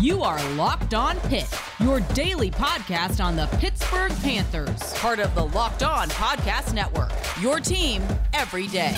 You are Locked On Pitt, your daily podcast on the Pittsburgh Panthers, part of the Locked On Podcast Network. Your team every day.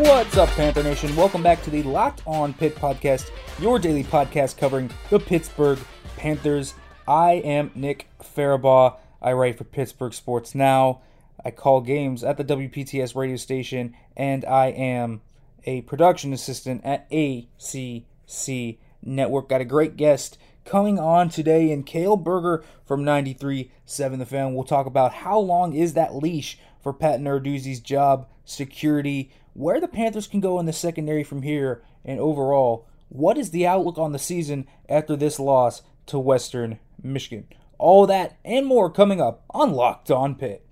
What's up, Panther Nation? Welcome back to the Locked On Pitt podcast, your daily podcast covering the Pittsburgh Panthers. I am Nick Farabaugh. I write for Pittsburgh Sports Now. I call games at the WPTS radio station, and I am a production assistant at ACC Network. Got a great guest coming on today, and Kale Berger from 93.7 The Fan. We'll talk about how long is that leash for Pat Narduzzi's job security, where the Panthers can go in the secondary from here, and overall, what is the outlook on the season after this loss to Western Michigan? All that and more coming up on Locked On Pitt.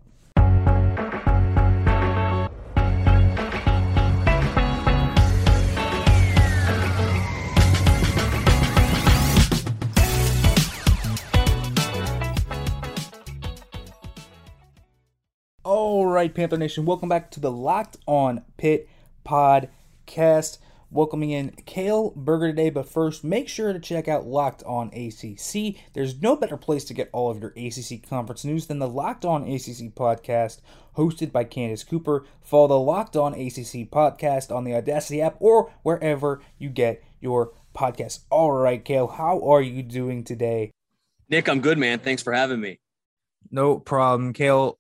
Right, Panther Nation, welcome back to the Locked On Pitt podcast. Welcoming in Kale Berger today, but first, make sure to check out Locked On ACC. There's no better place to get all of your ACC conference news than the Locked On ACC podcast, hosted by Candace Cooper. Follow the Locked On ACC podcast on the Audacy app or wherever you get your podcasts. All right, Kale, how are you doing today? Nick, I'm good, man. Thanks for having me. No problem, Cale.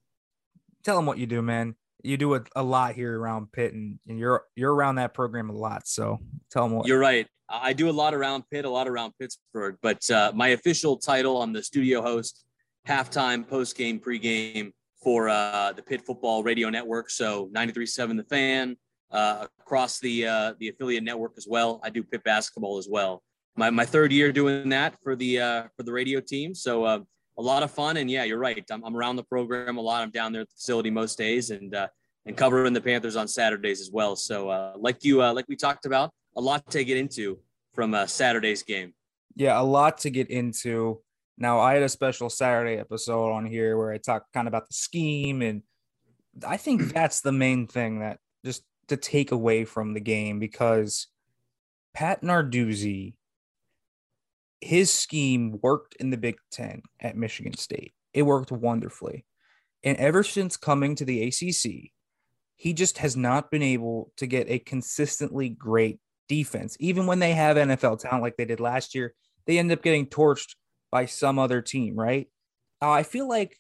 Tell them what you do, man you do a, a lot here around Pitt, and, and you're you're around that program a lot. So tell them what you're right. I do a lot around Pitt, a lot around Pittsburgh, but uh, my official title, I'm the studio host, halftime, post game, pregame for uh, the Pitt Football Radio Network. So 93.7 The Fan, uh, across the uh, the affiliate network as well. I do Pitt basketball as well. My, my third year doing that for the uh, for the radio team. So uh, a lot of fun. And yeah, you're right. I'm, I'm around the program a lot. I'm down there at the facility most days and, uh, and covering the Panthers on Saturdays as well. So, uh, like you, uh, like we talked about, a lot to get into from uh, Saturday's game. Yeah, a lot to get into. Now, I had a special Saturday episode on here where I talked kind of about the scheme, and I think that's the main thing that just to take away from the game because Pat Narduzzi his scheme worked in the Big Ten at Michigan State. It worked wonderfully. And ever since coming to the ACC, he just has not been able to get a consistently great defense. Even when they have NFL talent like they did last year, they end up getting torched by some other team, right? Uh, I feel like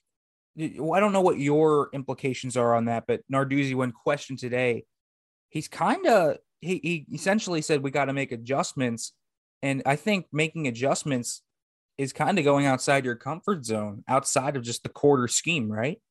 I don't know what your implications are on that, but Narduzzi, when questioned today, he's kind of he, he essentially said we got to make adjustments and I think making adjustments is kind of going outside your comfort zone, outside of just the quarter scheme, right?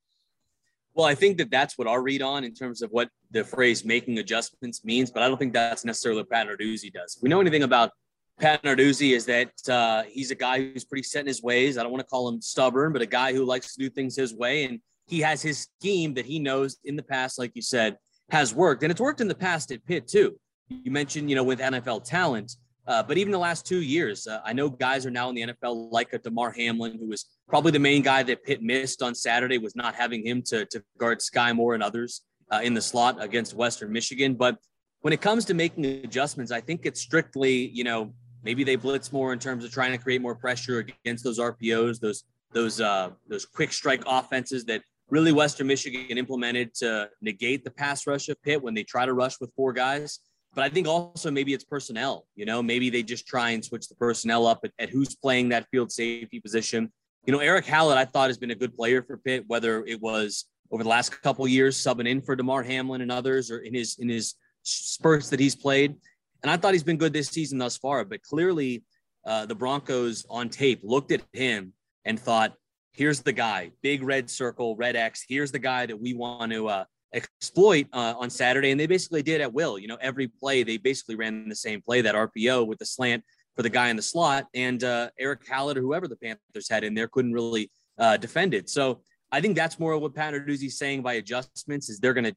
Well, I think that that's what our read on in terms of what the phrase making adjustments means, but I don't think that's necessarily what Pat Narduzzi does. If we know anything about Pat Narduzzi is that uh, he's a guy who's pretty set in his ways. I don't want to call him stubborn, but a guy who likes to do things his way. And he has his scheme that he knows in the past, like you said, has worked. And it's worked in the past at Pitt too. You mentioned, you know, with NFL talent, uh, but even the last two years, uh, I know guys are now in the NFL like a Damar Hamlin, who was probably the main guy that Pitt missed on Saturday, was not having him to, to guard Skyy Moore and others uh, in the slot against Western Michigan. But when it comes to making adjustments, I think it's strictly, you know, maybe they blitz more in terms of trying to create more pressure against those RPOs, those those uh, those quick strike offenses that really Western Michigan implemented to negate the pass rush of Pitt when they try to rush with four guys. But I think also maybe it's personnel. You know, maybe they just try and switch the personnel up at, at who's playing that field safety position. You know, Erick Hallett, I thought has been a good player for Pitt, whether it was over the last couple years subbing in for Damar Hamlin and others, or in his in his spurts that he's played. And I thought he's been good this season thus far. But clearly, uh, the Broncos on tape looked at him and thought, "Here's the guy, big red circle, red X. Here's the guy that we want to uh, exploit uh, on Saturday, and they basically did at will. You know, every play they basically ran the same play, that RPO with the slant for the guy in the slot, and uh, Erick Hallett or whoever the Panthers had in there couldn't really uh, defend it. So I think that's more what Pat Narduzzi's saying by adjustments is they're going to,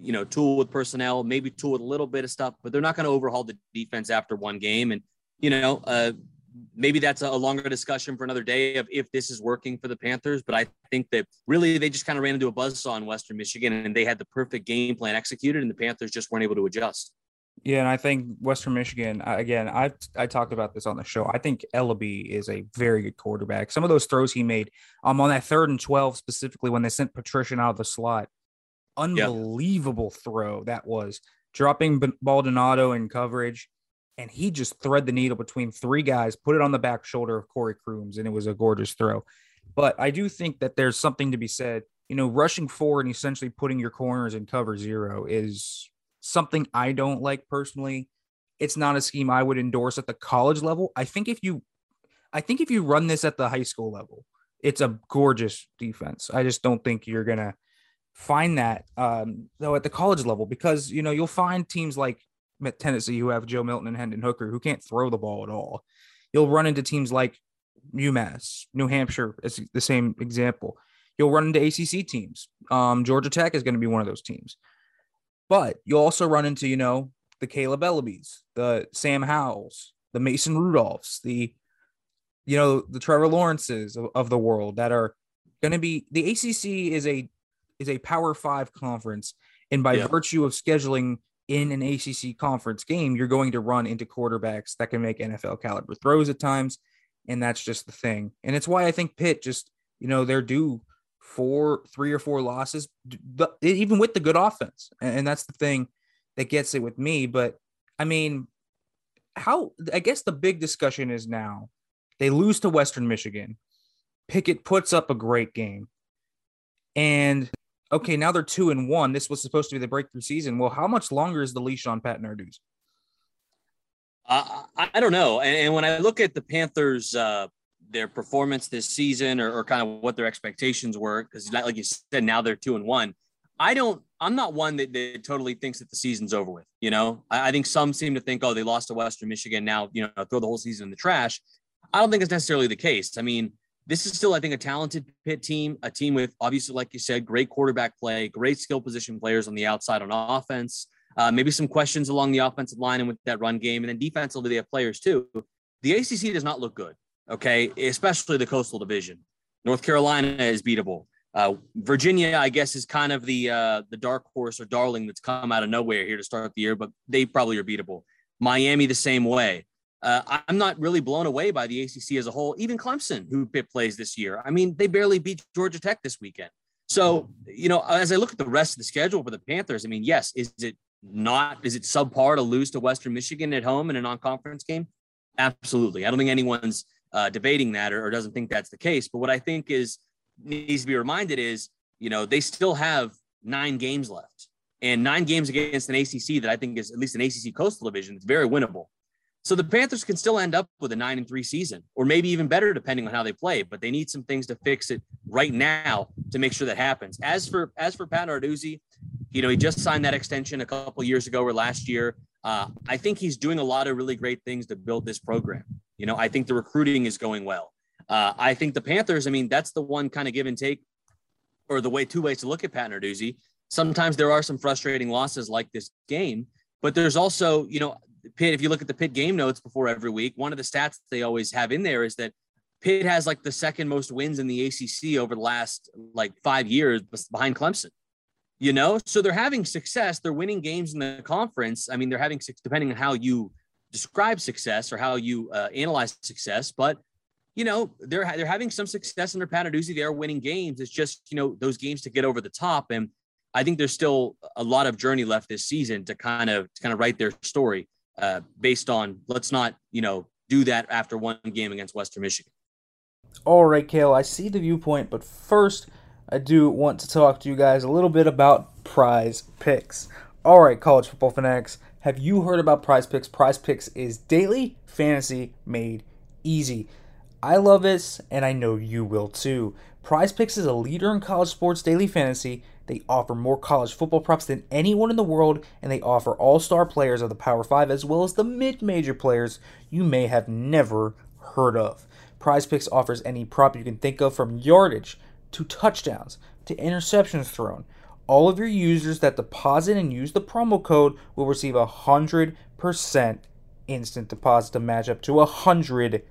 you know, tool with personnel, maybe tool with a little bit of stuff, but they're not going to overhaul the defense after one game. And you know, uh, maybe that's a longer discussion for another day of if this is working for the Panthers. But I think that really they just kind of ran into a buzzsaw in Western Michigan and they had the perfect game plan executed, and the Panthers just weren't able to adjust. Yeah, and I think Western Michigan again. I I talked about this on the show. I think Eleby is a very good quarterback. Some of those throws he made, um, on that third and twelve specifically when they sent Patrician out of the slot, unbelievable yep. throw that was dropping Baldonado in coverage, and he just thread the needle between three guys, put it on the back shoulder of Corey Crooms, and it was a gorgeous throw. But I do think that there's something to be said. You know, rushing forward and essentially putting your corners in cover zero is something I don't like personally. It's not a scheme I would endorse at the college level. I think if you I think if you run this at the high school level, it's a gorgeous defense. I just don't think you're gonna find that um, though at the college level because you know you'll find teams like Tennessee who have Joe Milton and Hendon Hooker who can't throw the ball at all. You'll run into teams like UMass, New Hampshire is the same example. You'll run into ACC teams. Um, Georgia Tech is going to be one of those teams. But you'll also run into, you know, the Kaleb Elebys, the Sam Howells, the Mason Rudolphs, the, you know, the Trevor Lawrences of, of the world that are going to be the ACC is a is a Power Five conference, and by yeah. virtue of scheduling in an ACC conference game, you're going to run into quarterbacks that can make NFL caliber throws at times, and that's just the thing. And it's why I think Pitt just, you know, they're due four, three or four losses, even with the good offense. And that's the thing that gets it with me. But I mean, how I guess the big discussion is now they lose to Western Michigan. Pickett puts up a great game. And okay, now they're two and one. This was supposed to be the breakthrough season. Well, how much longer is the leash on Pat Narduzzi? Uh, I don't know. And, and, when I look at the Panthers' uh, their performance this season or, or kind of what their expectations were because like you said now they're two and one i don't i'm not one that, that totally thinks that the season's over with you know I, I, think some seem to think oh they lost to western michigan now you know throw the whole season in the trash i don't think it's necessarily the case i mean this is still i think a talented pit team a team with obviously like you said great quarterback play great skill position players on the outside on offense uh, maybe some questions along the offensive line and with that run game and then defensively they have players too the acc does not look good okay, especially the Coastal Division. North Carolina is beatable. Uh, Virginia, I guess, is kind of the uh, the dark horse or darling that's come out of nowhere here to start the year, but they probably are beatable. Miami the same way. Uh, I'm not really blown away by the ACC as a whole. Even Clemson, who Pitt plays this year, I mean, they barely beat Georgia Tech this weekend. So, you know, as I look at the rest of the schedule for the Panthers, I mean, yes, is it not? Is it subpar to lose to Western Michigan at home in a non-conference game? Absolutely. I don't think anyone's uh, debating that or, or doesn't think that's the case. But what I think is needs to be reminded is, you know, they still have nine games left and nine games against an ACC that I think is at least an ACC Coastal Division. It's very winnable. So the Panthers can still end up with a nine and three season, or maybe even better depending on how they play. But they need some things to fix it right now to make sure that happens. As for as for Pat Narduzzi, you know he just signed that extension a couple years ago or last year. Uh, I think he's doing a lot of really great things to build this program. You know, I think the recruiting is going well. Uh, I think the Panthers, I mean, that's the one kind of give and take, or the way two ways to look at Pat Narduzzi. Sometimes there are some frustrating losses like this game, but there's also, you know, Pitt. If you look at the Pitt game notes before every week, one of the stats they always have in there is that Pitt has like the second most wins in the ACC over the last like five years behind Clemson. You know, so they're having success. They're winning games in the conference. I mean, they're having depending on how you describe success or how you uh, analyze success, but you know they're they're having some success under Pat Narduzzi. They are winning games. It's just you know those games to get over the top, and I think there's still a lot of journey left this season to kind of to kind of write their story uh, based on let's not you know do that after one game against Western Michigan. All right, Kale, I see the viewpoint, but first I do want to talk to you guys a little bit about prize picks. All right, college football fanatics, have you heard about Prize Picks? Prize Picks is daily fantasy made easy. I love this, and I know you will too. Prize Picks is a leader in college sports daily fantasy. They offer more college football props than anyone in the world, and they offer all star players of the Power 5 as well as the mid major players you may have never heard of. Prize Picks offers any prop you can think of from yardage to touchdowns to interceptions thrown. All of your users that deposit and use the promo code will receive a 100% instant deposit to match up to a $100.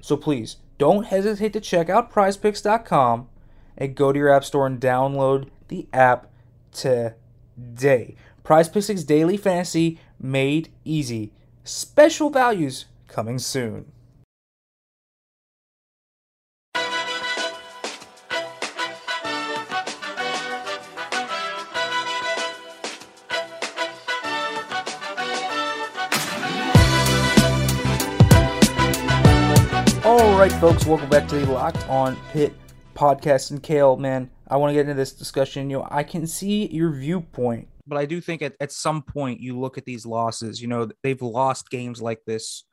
So please don't hesitate to check out prizepicks.com and go to your app store and download the app today. Prize Picks Daily Fantasy made easy. Special values coming soon. All right, folks, welcome back to the Locked On Pitt podcast. And Kale, man, I want to get into this discussion. You know, I can see your viewpoint, but I do think at, at some point you look at these losses, you know, they've lost games like this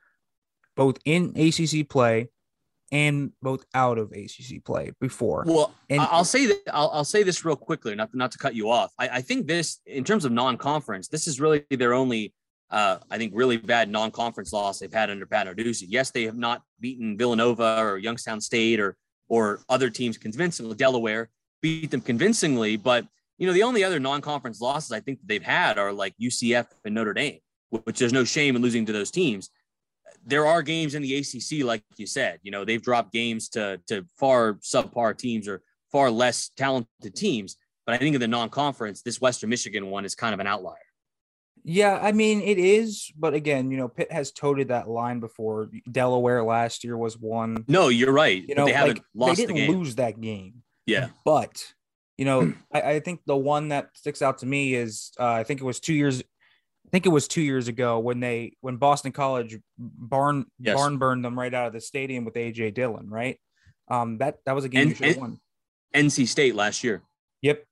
both in ACC play and both out of ACC play before. Well, And- I'll say that I'll, I'll say this real quickly, not not to cut you off. I, I think this, in terms of non-conference, this is really their only, uh, I think, really bad non-conference loss they've had under Pat Narduzzi. Yes, they have not beaten Villanova or Youngstown State or or other teams convincingly. Delaware beat them convincingly, but you know the only other non-conference losses I think they've had are like UCF and Notre Dame, which there's no shame in losing to those teams there are games in the ACC, like you said, you know, they've dropped games to to far subpar teams or far less talented teams. But I think in the non-conference, this Western Michigan one is kind of an outlier. Yeah, I mean it is, but again, you know, Pitt has toted that line before. Delaware last year was one. No, you're right. You know, they haven't like, lost they the didn't game. lose that game. Yeah. But you know, I, I think the one that sticks out to me is uh, I think it was two years. I think it was two years ago when they when Boston College barn Yes. barn burned them right out of the stadium with AJ Dillon, right? Um, that that was a game should have won. NC State last year. Yep.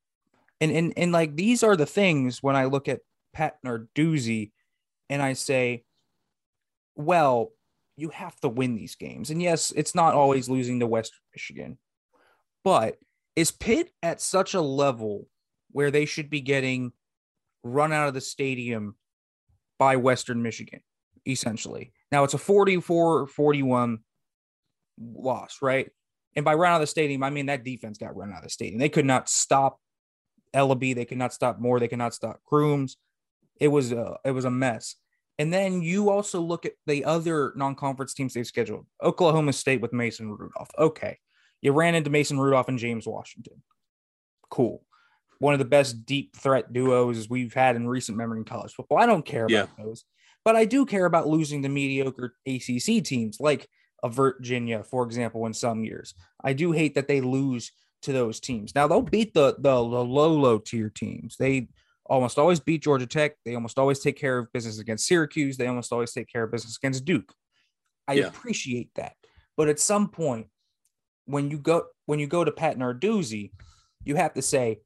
And and and like these are the things when I look at Pat Narduzzi and I say, well, you have to win these games. And yes, it's not always losing to West Michigan. But is Pitt at such a level where they should be getting run out of the stadium by Western Michigan, essentially? Now it's a 44 41 loss, right? And by run out of the stadium, I mean that defense got run out of the stadium. They could not stop Eleby. They could not stop Moore. They could not stop Crooms. It was a it was a mess. And then you also look at the other non-conference teams they've scheduled. Oklahoma State with Mason Rudolph. Okay, you ran into Mason Rudolph and James Washington. Cool. One of the best deep threat duos we've had in recent memory in college football. I don't care about those, but I do care about losing the mediocre ACC teams like a Virginia, for example, in some years. I do hate that they lose to those teams. Now they'll beat the the, the low low tier teams. They almost always beat Georgia Tech. They almost always take care of business against Syracuse. They almost always take care of business against Duke. I Yeah. appreciate that, but at some point, when you go when you go to Pat Narduzzi, you have to say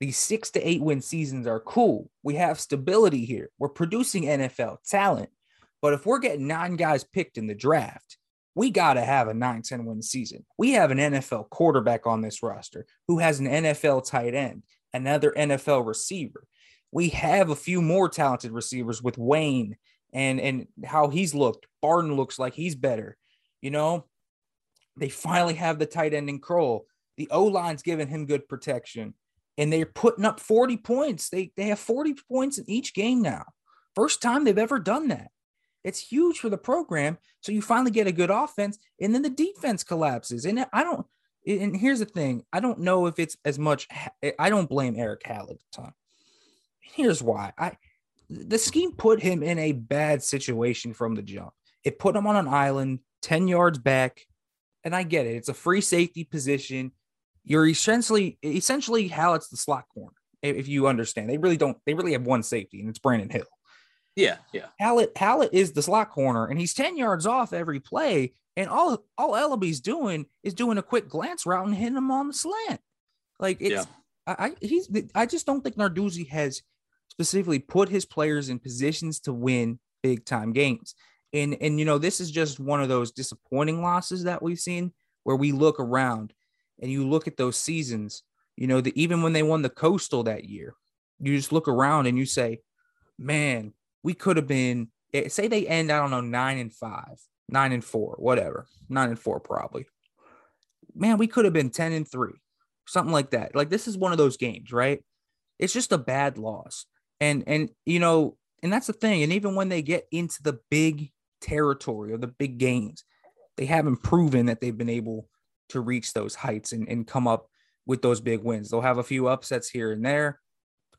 these six to eight win seasons are cool. We have stability here. We're producing NFL talent. But if we're getting nine guys picked in the draft, we got to have a 9 10 win season. We have an NFL quarterback on this roster who has an NFL tight end, another NFL receiver. We have a few more talented receivers with Wayne and and how he's looked. Barden looks like he's better. You know, they finally have the tight end in Krull. The O line's giving him good protection, and they're putting up 40 points. They they have 40 points in each game now. First time they've ever done that. It's huge for the program. So you finally get a good offense, and then the defense collapses. And I don't. And here's the thing: I don't know if it's as much. Eh, I don't blame Eric Hall at the time. Here's why: I the scheme put him in a bad situation from the jump. It put him on an island, 10 yards back. And I get it. It's a free safety position. You're essentially essentially it's the slot corner. If if you understand, they really don't. They really have one safety, and it's Brandon Hill. Yeah, yeah. Hallett Hallett is the slot corner, and he's 10 yards off every play. And all all Eleby's doing is doing a quick glance route and hitting him on the slant. Like it's Yeah. I, I he's I just don't think Narduzzi has specifically put his players in positions to win big time games. And and you know, this is just one of those disappointing losses that we've seen where we look around and you look at those seasons, you know, that even when they won the coastal that year, you just look around and you say, Man, we could have been eh, say they end, I don't know, nine and five, nine and four, whatever, nine and four, probably. Man, we could have been 10 and three, something like that. Like this is one of those games, right? It's just a bad loss. And and you know, and that's the thing. And even when they get into the big territory or the big games, they haven't proven that they've been able to reach those heights and, and come up with those big wins. They'll have a few upsets here and there.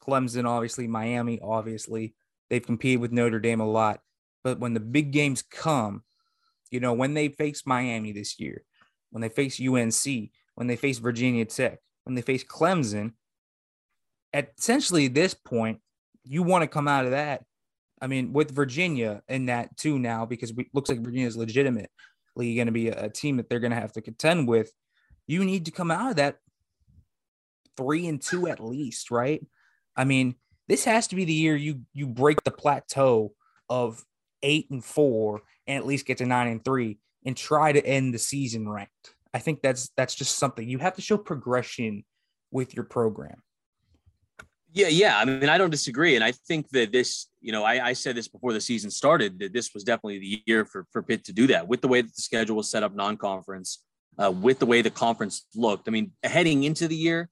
Clemson, obviously, Miami, obviously. They've competed with Notre Dame a lot. But when the big games come, you know, when they face Miami this year, when they face UNC, when they face Virginia Tech, when they face Clemson, at essentially this point, you want to come out of that. I mean, with Virginia in that too now, because it looks like Virginia is legitimately going to be a, a team that they're going to have to contend with. You need to come out of that three and two at least, right? I mean, this has to be the year you you break the plateau of eight and four and at least get to nine and three and try to end the season ranked. I think that's that's just something you have to show progression with your program. Yeah, yeah. I mean, I don't disagree, and I think that this, you know, I, I, said this before the season started that this was definitely the year for for Pitt to do that with the way that the schedule was set up, non-conference, uh, with the way the conference looked. I mean, heading into the year,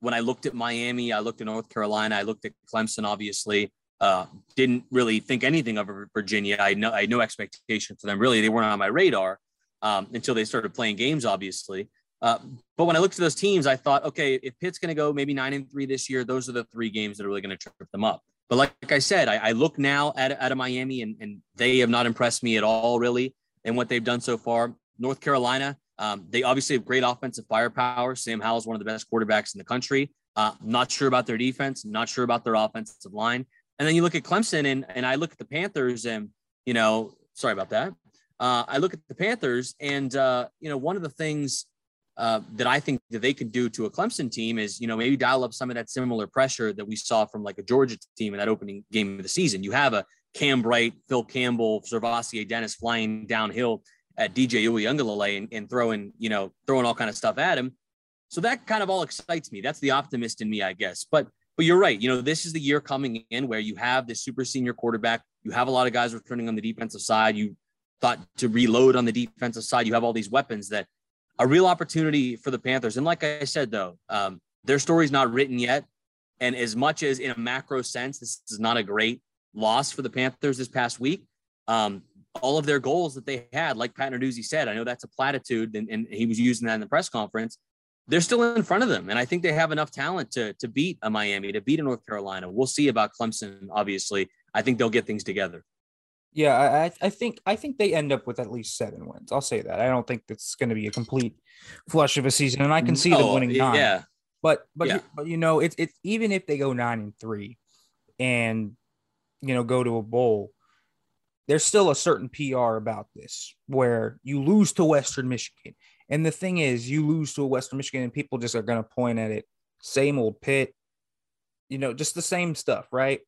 when I looked at Miami, I looked at North Carolina, I looked at Clemson, obviously. Uh, didn't really think anything of Virginia. I know I had no expectation for them. Really, they weren't on my radar um, until they started playing games, obviously. Uh, but when I looked at those teams, I thought, okay, if Pitt's going to go maybe nine and three this year, those are the three games that are really going to trip them up. But like, like I said, I, I, look now at, at Miami, and, and they have not impressed me at all, really, in what they've done so far. North Carolina, um, they obviously have great offensive firepower. Sam Howell is one of the best quarterbacks in the country. Uh, not sure about their defense, not sure about their offensive line. And then you look at Clemson and, and I look at the Panthers and, you know, sorry about that. Uh, I look at the Panthers and, uh, you know, one of the things uh, that I think that they could do to a Clemson team is, you know, maybe dial up some of that similar pressure that we saw from like a Georgia team in that opening game of the season. You have a Cam Bright, Phil Campbell, SirVocea Dennis flying downhill at DJ Uiagalelei and, and throwing, you know, throwing all kind of stuff at him. So that kind of all excites me. That's the optimist in me, I guess. But but you're right. You know, this is the year coming in where you have this super senior quarterback. You have a lot of guys returning on the defensive side. You thought to reload on the defensive side. You have all these weapons that a real opportunity for the Panthers. And like I said, though, um, their story's not written yet. And as much as in a macro sense, this is not a great loss for the Panthers this past week. Um, all of their goals that they had, like Pat Narduzzi said, I know that's a platitude, and, and he was using that in the press conference they're still in front of them. And I think they have enough talent to, to beat a Miami, to beat a North Carolina. We'll see about Clemson, obviously. I think they'll get things together. Yeah, I, I think I think they end up with at least seven wins. I'll say that. I don't think it's going to be a complete flush of a season, and I can see no, them winning nine. Yeah, but but yeah. but you know, it's it's even if they go nine and three, and you know go to a bowl, there's still a certain PR about this where you lose to Western Michigan and the thing is, you lose to a Western Michigan, and people just are going to point at it. Same old Pitt, you know, just the same stuff, right?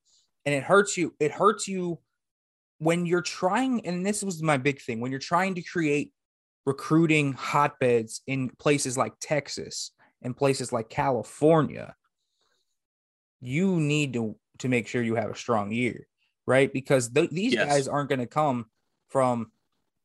And it hurts you. It hurts you when you're trying. And this was my big thing when you're trying to create recruiting hotbeds in places like Texas and places like California. You need to to make sure you have a strong year, right? Because th- these yes. guys aren't going to come from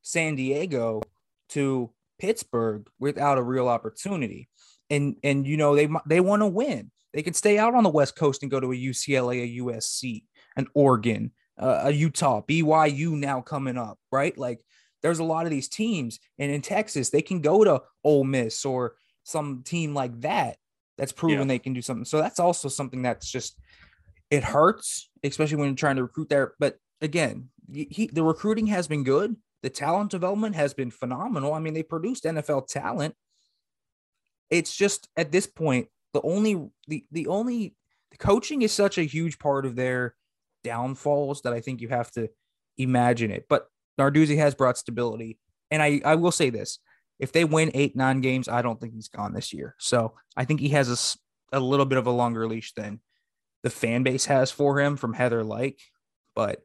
San Diego to Pittsburgh without a real opportunity. And and you know they they want to win. They can stay out on the West Coast and go to a UCLA, a USC, an Oregon, uh, a Utah, BYU now coming up, right? Like there's a lot of these teams, and in Texas they can go to Ole Miss or some team like that that's proven yeah. they can do something. So that's also something that's just it hurts, especially when you're trying to recruit there. But again, he, the recruiting has been good. The talent development has been phenomenal. I mean, they produced NFL talent. It's just at this point, the only the the only the coaching is such a huge part of their downfalls that I think you have to imagine it. But Narduzzi has brought stability. And I, I will say this if they win eight, nine games, I don't think he's gone this year. So I think he has a, a little bit of a longer leash than the fan base has for him from Heather Like. But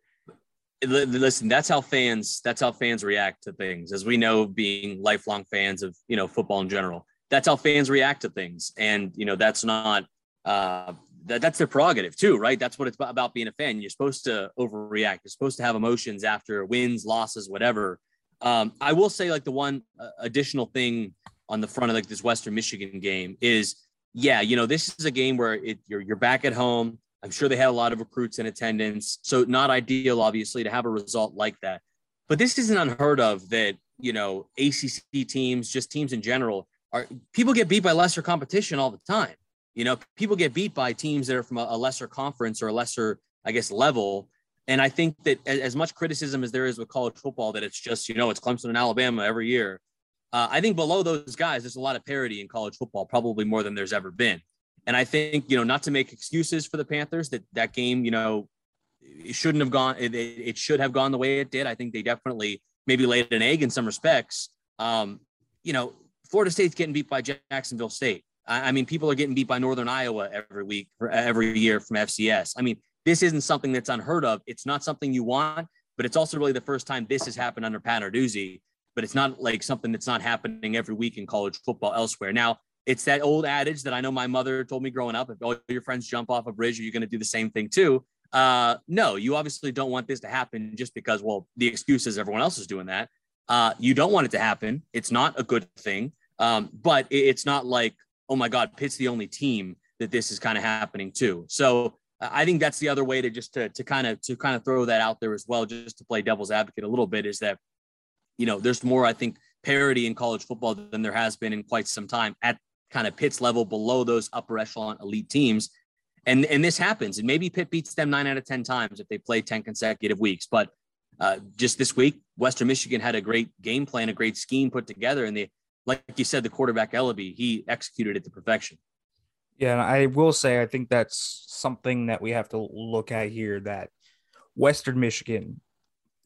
listen that's how fans that's how fans react to things as we know being lifelong fans of you know football in general. That's how fans react to things. And you know that's not uh that, that's their prerogative too right? That's what it's about being a fan. You're supposed to overreact. You're supposed to have emotions after wins losses whatever. Um i will say like the one uh, additional thing on the front of like this western michigan game is yeah you know this is a game where it, you're you're back at home I'm sure they had a lot of recruits in attendance. So not ideal, obviously, to have a result like that. but this isn't unheard of that, you know, ACC teams, just teams in general, are people get beat by lesser competition all the time. You know, people get beat by teams that are from a, a lesser conference or a lesser, I guess, level. And I think that as much criticism as there is with college football, that it's just, you know, it's Clemson and Alabama every year. Uh, I think below those guys, there's a lot of parity in college football, probably more than there's ever been. And I think, you know, not to make excuses for the Panthers, that that game, you know, it shouldn't have gone, it, it should have gone the way it did. I think they definitely maybe laid an egg in some respects. Um, you know, Florida State's getting beat by Jacksonville State. I, I mean, people are getting beat by Northern Iowa every week, for, every year from FCS. I mean, this isn't something that's unheard of. It's not something you want, but it's also really the first time this has happened under Pat Narduzzi. But it's not like something that's not happening every week in college football elsewhere. Now, it's that old adage that I know my mother told me growing up: if all your friends jump off a bridge, are you going to do the same thing too? Uh, no, you obviously don't want this to happen just because, well, the excuse is everyone else is doing that. Uh, you don't want it to happen. It's not a good thing. Um, but it's not like, oh my God, Pitt's the only team that this is kind of happening to. So I think that's the other way to just to, to kind of to kind of throw that out there as well, just to play devil's advocate a little bit, is that you know there's more I think parity in college football than there has been in quite some time at kind of Pitt's level below those upper echelon elite teams. And and this happens, and maybe Pitt beats them nine out of ten times if they play ten consecutive weeks. But uh, just this week, Western Michigan had a great game plan, a great scheme put together, and they, like you said, the quarterback Eleby, he executed it to perfection. Yeah, and I will say I think that's something that we have to look at here. That Western Michigan,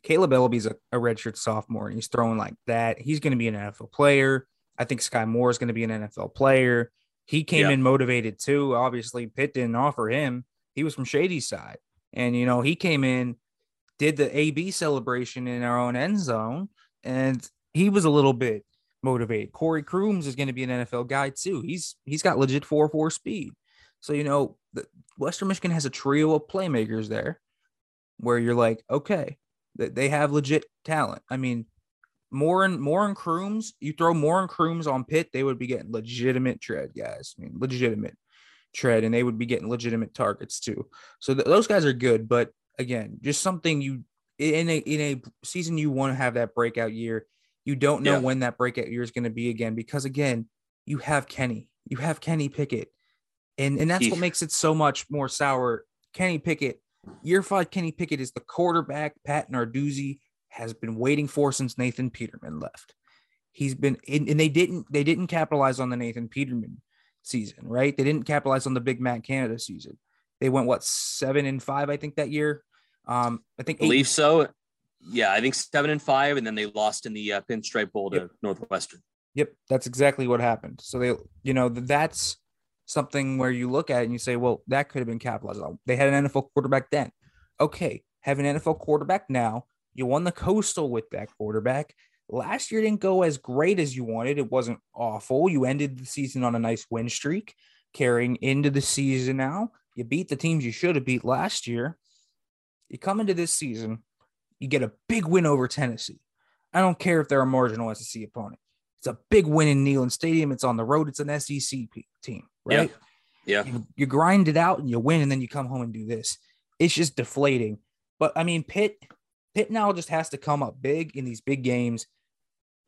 Kaleb Eleby's a, a redshirt sophomore, and he's throwing like that. He's going to be an NFL player. I think Skyy Moore is going to be an NFL player. He came yeah. in motivated too. Obviously, Pitt didn't offer him. He was from Shady Side, and you know he came in, did the AB celebration in our own end zone, and he was a little bit motivated. Corey Crooms is going to be an NFL guy too. He's he's got legit four four speed. So you know, the, Western Michigan has a trio of playmakers there, where you're like, okay, they have legit talent. I mean, Moore and Moore and Crooms, you throw Moore and Crooms on Pitt, they would be getting legitimate tread, guys. I mean, legitimate tread, and they would be getting legitimate targets too. So th- those guys are good, but again, just something you in a in a season you want to have that breakout year you don't know yeah. when that breakout year is going to be again because again, you have Kenny, you have Kenny Pickett, and and that's what makes it so much more sour. Kenny Pickett, year five, Kenny Pickett is the quarterback Pat Narduzzi has been waiting for since Nathan Peterman left. He's been and, and they didn't they didn't capitalize on the Nathan Peterman season, right? They didn't capitalize on the Big Mac Canada season. They went what seven and five, I think, that year. Um, I think believe eight, so yeah, I think seven and five, and then they lost in the uh, Pinstripe Bowl to yep. Northwestern. Yep, that's exactly what happened. So they, you know, that's something where you look at it and you say, well, that could have been capitalized on. They had an NFL quarterback then. Okay, have an NFL quarterback now. You won the Coastal with that quarterback. Last year didn't go as great as you wanted. It wasn't awful. You ended the season on a nice win streak, carrying into the season now. You beat the teams you should have beat last year. You come into this season you get a big win over Tennessee. I don't care if they're a marginal SEC opponent. It's a big win in Neyland Stadium. It's on the road. It's an SEC team, right? Yeah. yeah. You, you grind it out and you win, and then you come home and do this. It's just deflating. But I mean, Pitt, Pitt now just has to come up big in these big games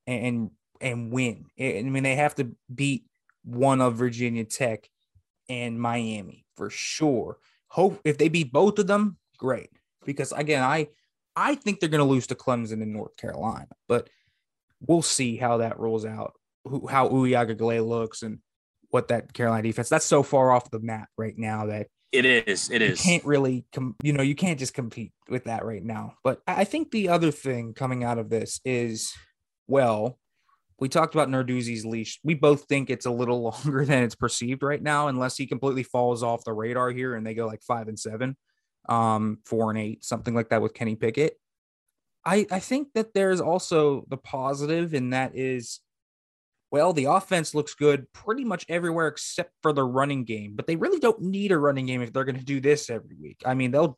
and and win. I mean, they have to beat one of Virginia Tech and Miami for sure. Hope if they beat both of them, great. Because again, I I think they're going to lose to Clemson in North Carolina, but we'll see how that rolls out. Who, how Uiagalelei looks and what that Carolina defense. That's so far off the map right now that it is. It is. You can't really, com- you know, you can't just compete with that right now. But I think the other thing coming out of this is, well, we talked about Narduzzi's leash. We both think it's a little longer than it's perceived right now, unless he completely falls off the radar here and they go like five and seven um, four and eight, something like that with Kenny Pickett. I, I think that there's also the positive, and that is, well, the offense looks good pretty much everywhere except for the running game, but they really don't need a running game if they're going to do this every week. I mean, they'll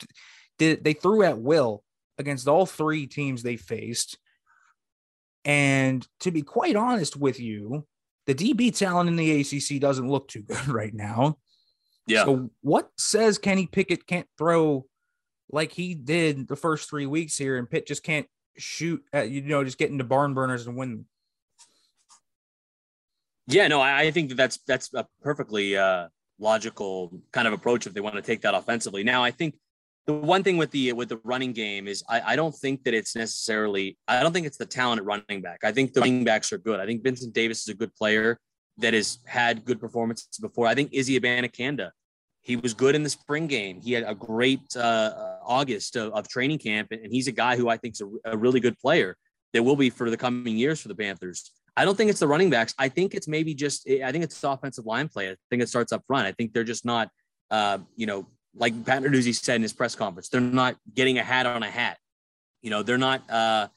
they, they threw at will against all three teams they faced. And to be quite honest with you, the DB talent in the ACC doesn't look too good right now. Yeah. So what says Kenny Pickett can't throw like he did the first three weeks here, and Pitt just can't shoot at you know just get into barn burners and win. Yeah, no, I, I think that that's that's a perfectly uh, logical kind of approach if they want to take that offensively. Now, I think the one thing with the with the running game is I, I don't think that it's necessarily I don't think it's the talent at running back. I think the running backs are good. I think Vincent Davis is a good player that has had good performances before. I think Izzy Abanikanda, he was good in the spring game. He had a great uh, August of, of, training camp, and he's a guy who I think is a, a really good player that will be for the coming years for the Panthers. I don't think it's the running backs. I think it's maybe just I think it's the offensive line play. I think it starts up front. I think they're just not, uh, you know, like Pat Narduzzi said in his press conference, they're not getting a hat on a hat. You know, they're not uh,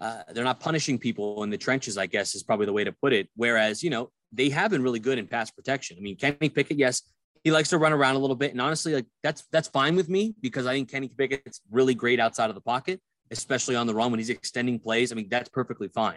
uh, they're not punishing people in the trenches. I guess is probably the way to put it. Whereas you know they have been really good in pass protection. I mean, Kenny Pickett, yes, he likes to run around a little bit, and honestly, like that's that's fine with me because I think Kenny Pickett's really great outside of the pocket, especially on the run when he's extending plays. I mean, that's perfectly fine.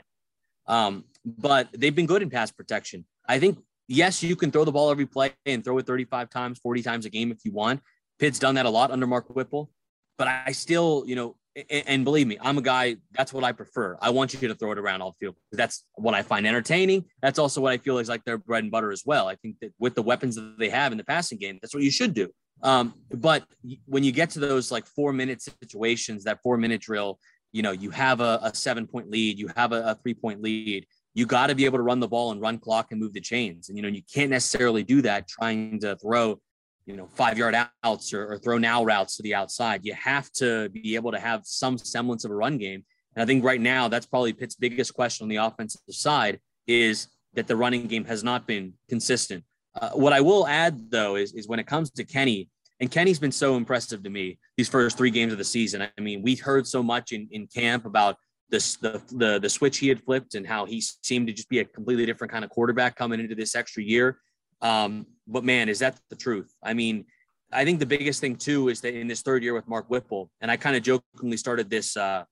Um, but they've been good in pass protection. I think yes, you can throw the ball every play and throw it 35 times, 40 times a game if you want. Pitt's done that a lot under Mark Whipple, but I still, you know, and, believe me, I'm a guy. That's what I prefer. I want you to throw it around all field. That's what I find entertaining. That's also what I feel is like their bread and butter as well. I think that with the weapons that they have in the passing game, that's what you should do. Um, but when you get to those like four minute situations, that four minute drill, you know, you have a, a seven point lead, you have a, a three point lead. You got to be able to run the ball and run clock and move the chains. And you know, you can't necessarily do that trying to throw you know, five yard outs or, or, throw now routes to the outside. You have to be able to have some semblance of a run game. And I think right now that's probably Pitt's biggest question on the offensive side is that the running game has not been consistent. Uh, what I will add though is, is when it comes to Kenny, and Kenny's been so impressive to me these first three games of the season. I mean, we heard so much in, in camp about this the, the the switch he had flipped and how he seemed to just be a completely different kind of quarterback coming into this extra year. Um, but man, is that the truth? I mean, I think the biggest thing too is that in this third year with Mark Whipple, and I kind of jokingly started this uh,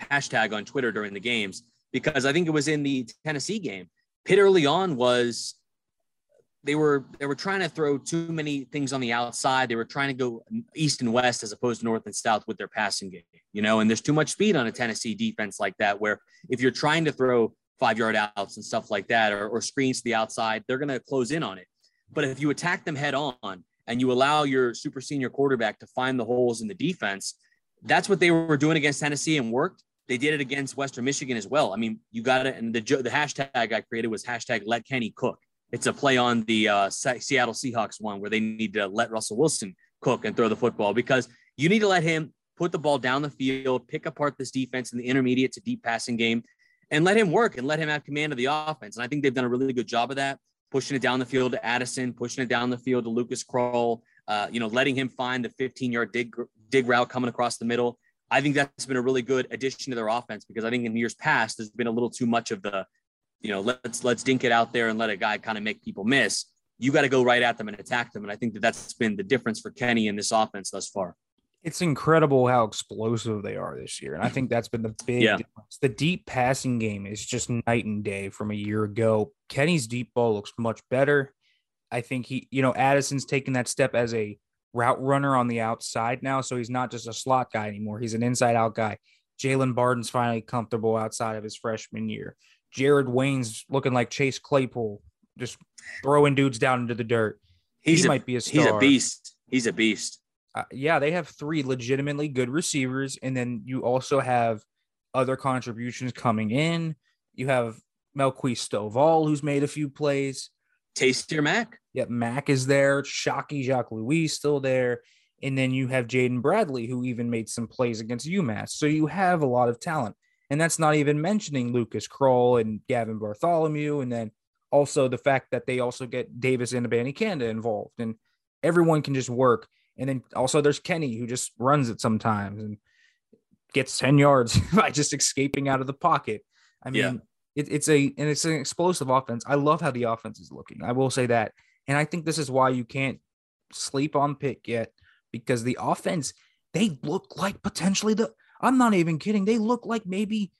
hashtag on Twitter during the games because I think it was in the Tennessee game. Pitt early on was they were they were trying to throw too many things on the outside. They were trying to go east and west as opposed to north and south with their passing game, you know. And there's too much speed on a Tennessee defense like that, where if you're trying to throw five yard outs and stuff like that, or, or screens to the outside, they're going to close in on it. But if you attack them head on and you allow your super senior quarterback to find the holes in the defense, that's what they were doing against Tennessee and worked. They did it against Western Michigan as well. I mean, you got it. And the, the hashtag I created was hashtag let Kenny cook. It's a play on the uh, Seattle Seahawks one where they need to let Russell Wilson cook and throw the football because you need to let him put the ball down the field, pick apart this defense in the intermediate to deep passing game and let him work and let him have command of the offense. And I think they've done a really good job of that, pushing it down the field to Addison, pushing it down the field to Lucas Krull, uh, you know, letting him find the 15 yard dig, dig route coming across the middle. I think that's been a really good addition to their offense because I think in years past, there's been a little too much of the, you know, let's, let's dink it out there and let a guy kind of make people miss. You got to go right at them and attack them. And I think that that's been the difference for Kenny in this offense thus far it's incredible how explosive they are this year. And I think that's been the big yeah. difference. The deep passing game is just night and day from a year ago. Kenny's deep ball looks much better. I think he, you know, Addison's taking that step as a route runner on the outside now. So he's not just a slot guy anymore. He's an inside out guy. Jaylon Barden's finally comfortable outside of his freshman year. Jared Wayne's looking like Chase Claypool, just throwing dudes down into the dirt. He's he a, might be a star. He's a beast. He's a beast uh, yeah, they have three legitimately good receivers, and then you also have other contributions coming in. You have Melquise Stovall, who's made a few plays. Taysir Mack. Yep, Mack is there. Shocky Jacques Louis still there. And then you have Jaden Bradley, who even made some plays against UMass. So you have a lot of talent. And that's not even mentioning Lucas Krull and Gavin Bartholomew. And then also the fact that they also get Davis and Abanikanda involved. And everyone can just work. And then also there's Kenny who just runs it sometimes and gets 10 yards by just escaping out of the pocket. I mean, yeah. it, it's a and it's an explosive offense. I love how the offense is looking. I will say that. And I think this is why you can't sleep on Pitt yet because the offense, they look like potentially the I'm not even kidding. They look like maybe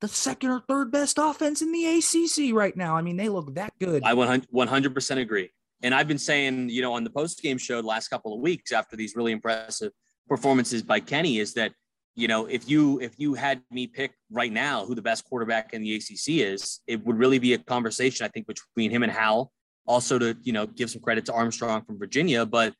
the second or third best offense in the ACC right now. I mean, they look that good. I 100% agree. And I've been saying, you know, on the post game show the last couple of weeks after these really impressive performances by Kenny is that you know, if you if you had me pick right now who the best quarterback in the ACC is, it would really be a conversation I think between him and Howell. Also, to you know, give some credit to Armstrong from Virginia, but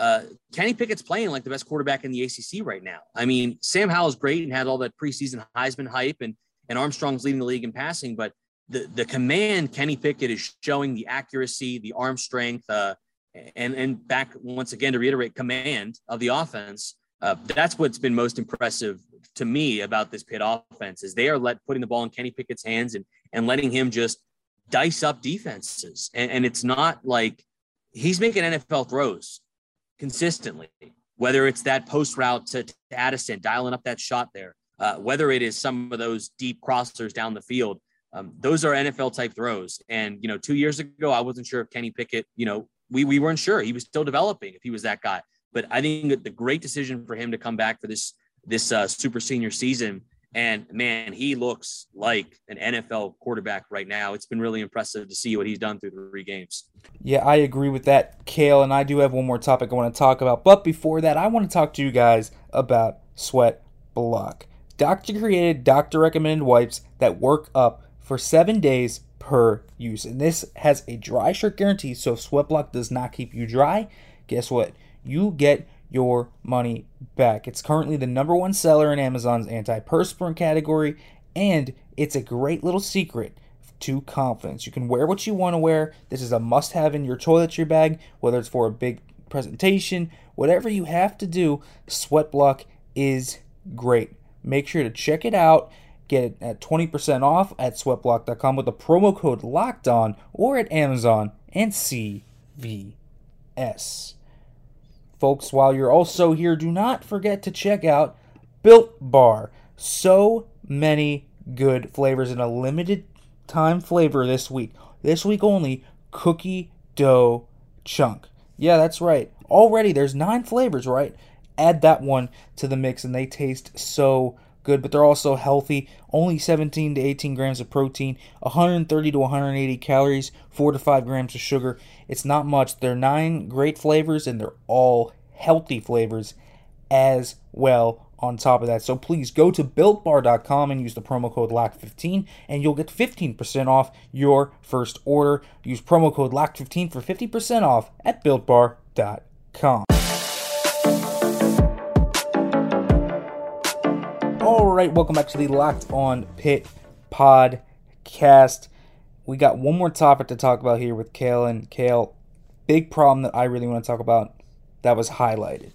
uh, Kenny Pickett's playing like the best quarterback in the ACC right now. I mean, Sam Howell is great and had all that preseason Heisman hype, and and Armstrong's leading the league in passing, but the the command Kenny Pickett is showing the accuracy, the arm strength, uh, and and back once again to reiterate, command of the offense uh, that's what's been most impressive to me about this Pitt offense is they are let putting the ball in Kenny Pickett's hands and and letting him just dice up defenses. And, and it's not like he's making NFL throws consistently, whether it's that post route to, to Addison, dialing up that shot there, uh, whether it is some of those deep crossers down the field. Um, those are NFL type throws. And, you know, two years ago, I wasn't sure if Kenny Pickett, you know, we, we weren't sure he was still developing if he was that guy. But I think the great decision for him to come back for this this uh, super senior season. And man, he looks like an NFL quarterback right now. It's been really impressive to see what he's done through three games. Yeah, I agree with that, Kale. And I do have one more topic I want to talk about. But before that, I want to talk to you guys about Sweat Block. Doctor created, doctor recommended wipes that work up for seven days per use. And this has a dry shirt guarantee. So if Sweat Block does not keep you dry, guess what? you get your money back. It's currently the number one seller in Amazon's antiperspirant category, and it's a great little secret to confidence. You can wear what you want to wear. This is a must have in your toiletry bag, whether it's for a big presentation, whatever you have to do. Sweat Block is great. Make sure to check it out. Get it at 20% off at sweatblock.com with the promo code locked on or at Amazon and CVS. Folks, while you're also here, do not forget to check out Built Bar. So many good flavors and a limited time flavor this week. This week only, cookie dough chunk. Yeah, that's right. Already there's nine flavors, right? Add that one to the mix and they taste so good, but they're also healthy. Only 17 to 18 grams of protein, 130 to 180 calories, 4 to 5 grams of sugar. It's not much. They're nine great flavors and they're all healthy flavors as well on top of that. So please go to builtbar.com and use the promo code LOCK15 and you'll get 15% off your first order. Use promo code LOCK15 for 50% off at builtbar.com. right, welcome back to the Locked On Pitt podcast. We got one more topic to talk about here with Kale and Kale. Big problem that I really want to talk about that was highlighted.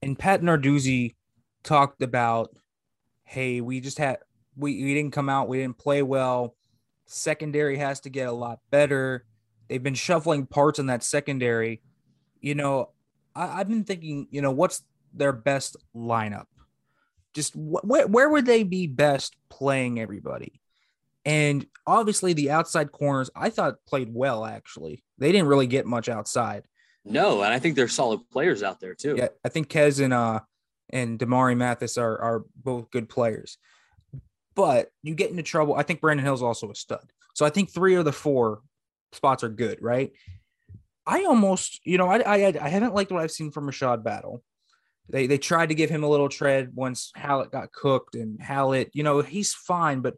And Pat Narduzzi talked about, hey, we just had we, we didn't come out, we didn't play well. Secondary has to get a lot better. They've been shuffling parts in that secondary. You know, I, have been thinking, you know, what's their best lineup? Just wh- where, where would they be best playing everybody? And obviously, the outside corners I thought played well, actually. They didn't really get much outside. No, and I think they're solid players out there too. Yeah, I think Kez and uh and Damarri Mathis are are both good players. But you get into trouble. I think Brandon Hill's also a stud. So I think three of the four spots are good, right? I almost, you know, I I, I haven't liked what I've seen from Rashad Battle. They they tried to give him a little tread once Hallett got cooked, and Hallett, you know, he's fine, but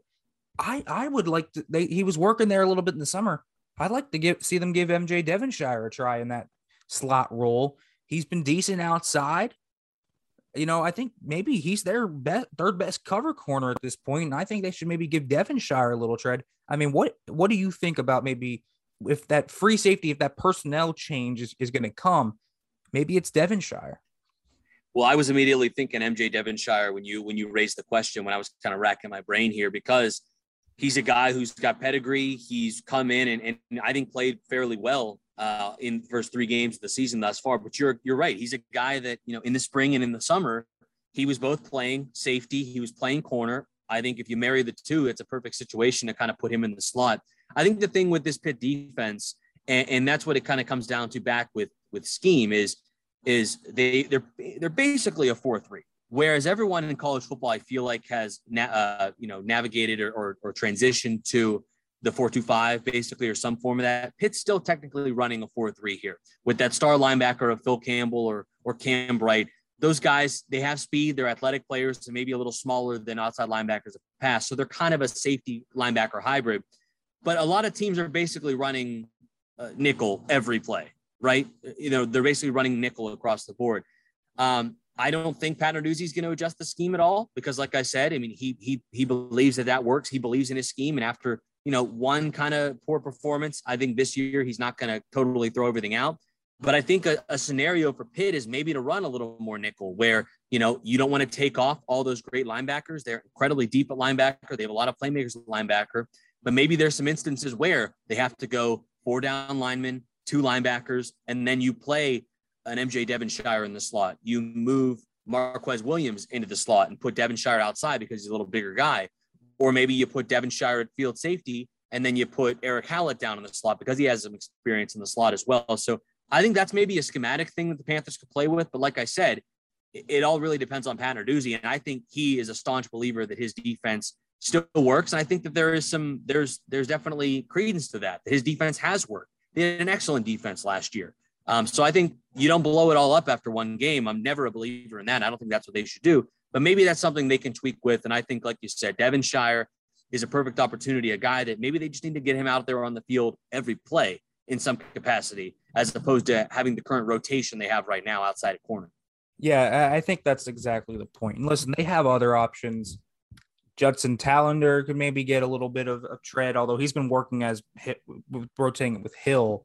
I I would like to. They he was working there a little bit in the summer. I'd like to give see them give MJ Devonshire a try in that slot role. He's been decent outside. You know, I think maybe he's their best, third best cover corner at this point, and I think they should maybe give Devonshire a little tread. I mean, what what do you think about maybe if that free safety, if that personnel change is, is going to come, maybe it's Devonshire. Well, I was immediately thinking MJ Devonshire when you when you raised the question when I was kind of racking my brain here because he's a guy who's got pedigree. He's come in and, and I think played fairly well uh, in the first three games of the season thus far. But you're you're right. He's a guy that you know in the spring and in the summer he was both playing safety. He was playing corner. I think if you marry the two, it's a perfect situation to kind of put him in the slot. I think the thing with this Pitt defense, and, and that's what it kind of comes down to back with with scheme is is they they're they're basically a four three. Whereas everyone in college football, I feel like has na- uh, you know navigated or, or, or transitioned to the 4-2-5 basically or some form of that. Pitt's still technically running a 4-3 here with that star linebacker of Phil Campbell or or Cam Bright. those guys, they have speed, they're athletic players, and maybe a little smaller than outside linebackers of pass. So they're kind of a safety linebacker hybrid. But a lot of teams are basically running uh, nickel every play, right? You know, they're basically running nickel across the board. Um, I don't think Pat Narduzzi is going to adjust the scheme at all because, like I said, I mean, he he he believes that that works. He believes in his scheme, and after you know one kind of poor performance, I think this year he's not going to totally throw everything out. But I think a, a, scenario for Pitt is maybe to run a little more nickel, where you know you don't want to take off all those great linebackers. They're incredibly deep at linebacker. They have a lot of playmakers at linebacker, but maybe there's some instances where they have to go four down linemen, two linebackers, and then you play an MJ Devonshire in the slot. You move Marquis Williams into the slot and put Devonshire outside because he's a little bigger guy, or maybe you put Devonshire at field safety and then you put Erick Hallett down in the slot because he has some experience in the slot as well. So I think that's maybe a schematic thing that the Panthers could play with. But like I said, it, all really depends on Pat Narduzzi. And I think he is a staunch believer that his defense still works. And I think that there is some, there's, there's definitely credence to that. His defense has worked. They had an excellent defense last year. Um, so I think you don't blow it all up after one game. I'm never a believer in that. I don't think that's what they should do. But maybe that's something they can tweak with. And I think, like you said, Devonshire is a perfect opportunity, a guy that maybe they just need to get him out there on the field every play in some capacity, as opposed to having the current rotation they have right now outside of corner. Yeah, I think that's exactly the point. And listen, they have other options. Judson Tallandier could maybe get a little bit of, of tread, although he's been working as hit, rotating with Hill.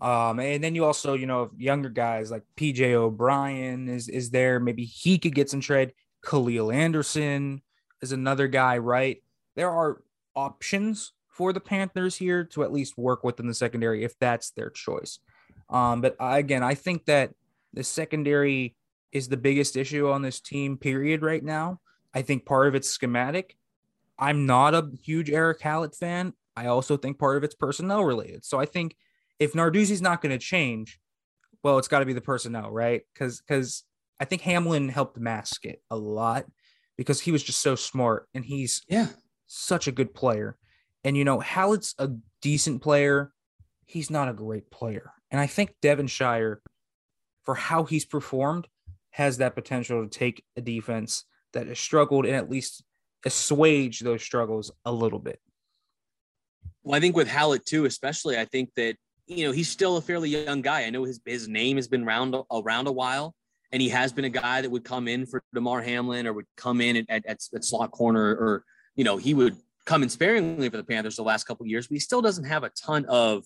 Um, and then you also, you know, younger guys like PJ O'Brien is is there. Maybe he could get some tread. Khalil Anderson is another guy, right? There are options for the Panthers here to at least work within the secondary if that's their choice. Um, but I, again, I think that the secondary is the biggest issue on this team, period, right now. I think part of it's schematic. I'm not a huge Erick Hallett fan. I also think part of it's personnel related. So I think if Narduzzi's not going to change, well, it's got to be the personnel, right? Because because I think Hamlin helped mask it a lot because he was just so smart and he's yeah such a good player. And you know, Hallett's a decent player. He's not a great player. And I think Devonshire, for how he's performed, has that potential to take a defense that has struggled and at least assuage those struggles a little bit. Well, I think with Hallett too, especially, I think that you know he's still a fairly young guy. I know his his name has been around around a while, and he has been a guy that would come in for Damar Hamlin or would come in at, at, at slot corner, or you know he would come in sparingly for the Panthers the last couple years, but he still doesn't have a ton of,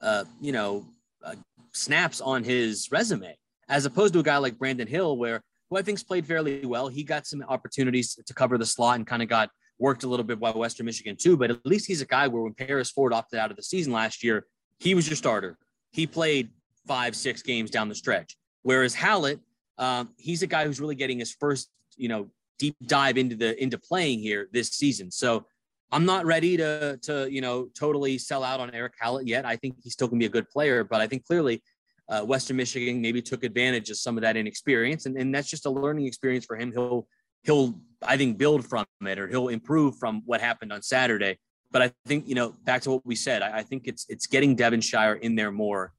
uh, you know, uh, snaps on his resume, as opposed to a guy like Brandon Hill, where who I think's played fairly well. He got some opportunities to cover the slot and kind of got worked a little bit by Western Michigan too. But at least he's a guy where when Paris Ford opted out of the season last year, he was your starter. He played five, six games down the stretch. Whereas Hallett, um, he's a guy who's really getting his first, you know, deep dive into the into playing here this season. So I'm not ready to to you know totally sell out on Erick Hallett yet. I think he's still going to be a good player, but I think clearly uh, Western Michigan maybe took advantage of some of that inexperience, and, and that's just a learning experience for him. He'll he'll I think build from it, or he'll improve from what happened on Saturday. But I think you know back to what we said. I, I think it's it's getting Devonshire in there more.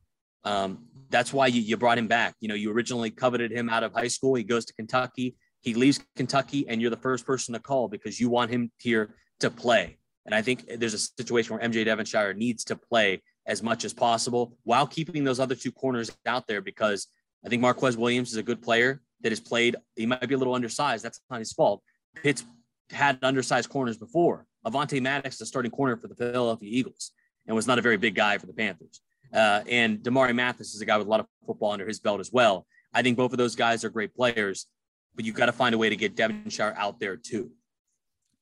Um, that's why you, you brought him back. You know, you originally coveted him out of high school. He goes to Kentucky. He leaves Kentucky, and you're the first person to call because you want him here to play. And I think there's a situation where MJ Devonshire needs to play as much as possible while keeping those other two corners out there because I think Marquis Williams is a good player that has played. He might be a little undersized. That's not his fault. Pitt's had undersized corners before. Avonte Maddox, the starting corner for the Philadelphia Eagles, and was not a very big guy for the Panthers. Uh, and Damarri Mathis is a guy with a lot of football under his belt as well. I think both of those guys are great players, but you've got to find a way to get Devonshire out there too.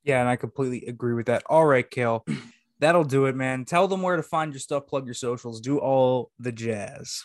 Yeah, and I completely agree with that. All right, Kale. That'll do it, man. Tell them where to find your stuff, plug your socials, do all the jazz.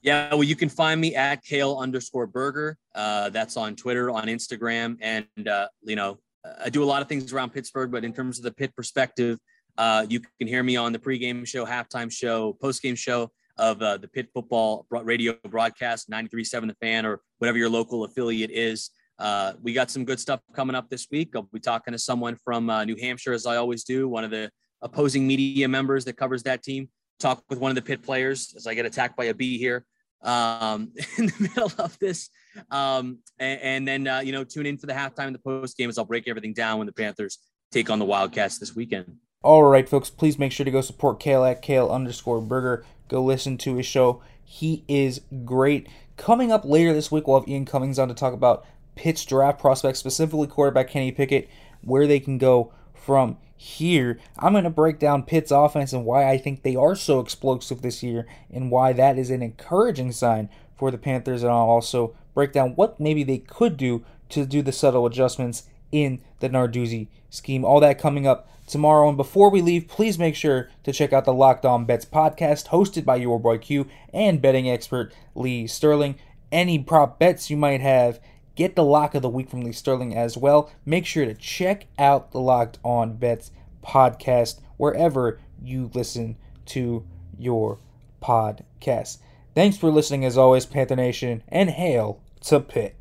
Yeah, well, you can find me at Kale underscore Burger. Uh, that's on Twitter, on Instagram, and uh, you know, I do a lot of things around Pittsburgh. But in terms of the Pitt perspective, uh, you can hear me on the pregame show, halftime show, postgame show of uh, the Pitt football radio broadcast, 93.7 The Fan, or whatever your local affiliate is. Uh, we got some good stuff coming up this week. I'll be talking to someone from uh, New Hampshire, as I always do, one of the opposing media members that covers that team. Talk with one of the Pitt players as I get attacked by a bee here um, in the middle of this Um, and, and then uh, you know, tune in for the halftime and the post game as I'll break everything down when the Panthers take on the Wildcats this weekend. All right, folks, please make sure to go support Kale at Kale underscore Burger. Go listen to his show. He is great. Coming up later this week, we'll have Ian Cummings on to talk about Pitt's draft prospects, specifically quarterback Kenny Pickett, where they can go from here. I'm going to break down Pitt's offense and why I think they are so explosive this year and why that is an encouraging sign for the Panthers. And I'll also break down what maybe they could do to do the subtle adjustments in the Narduzzi scheme. All that coming up tomorrow. And before we leave, please make sure to check out the Locked On Bets podcast hosted by your boy Q and betting expert Lee Sterling. Any prop bets you might have, get the lock of the week from Lee Sterling as well. Make sure to check out the Locked On Bets podcast wherever you listen to your podcast. Thanks for listening as always, Panther Nation, and hail to Pitt.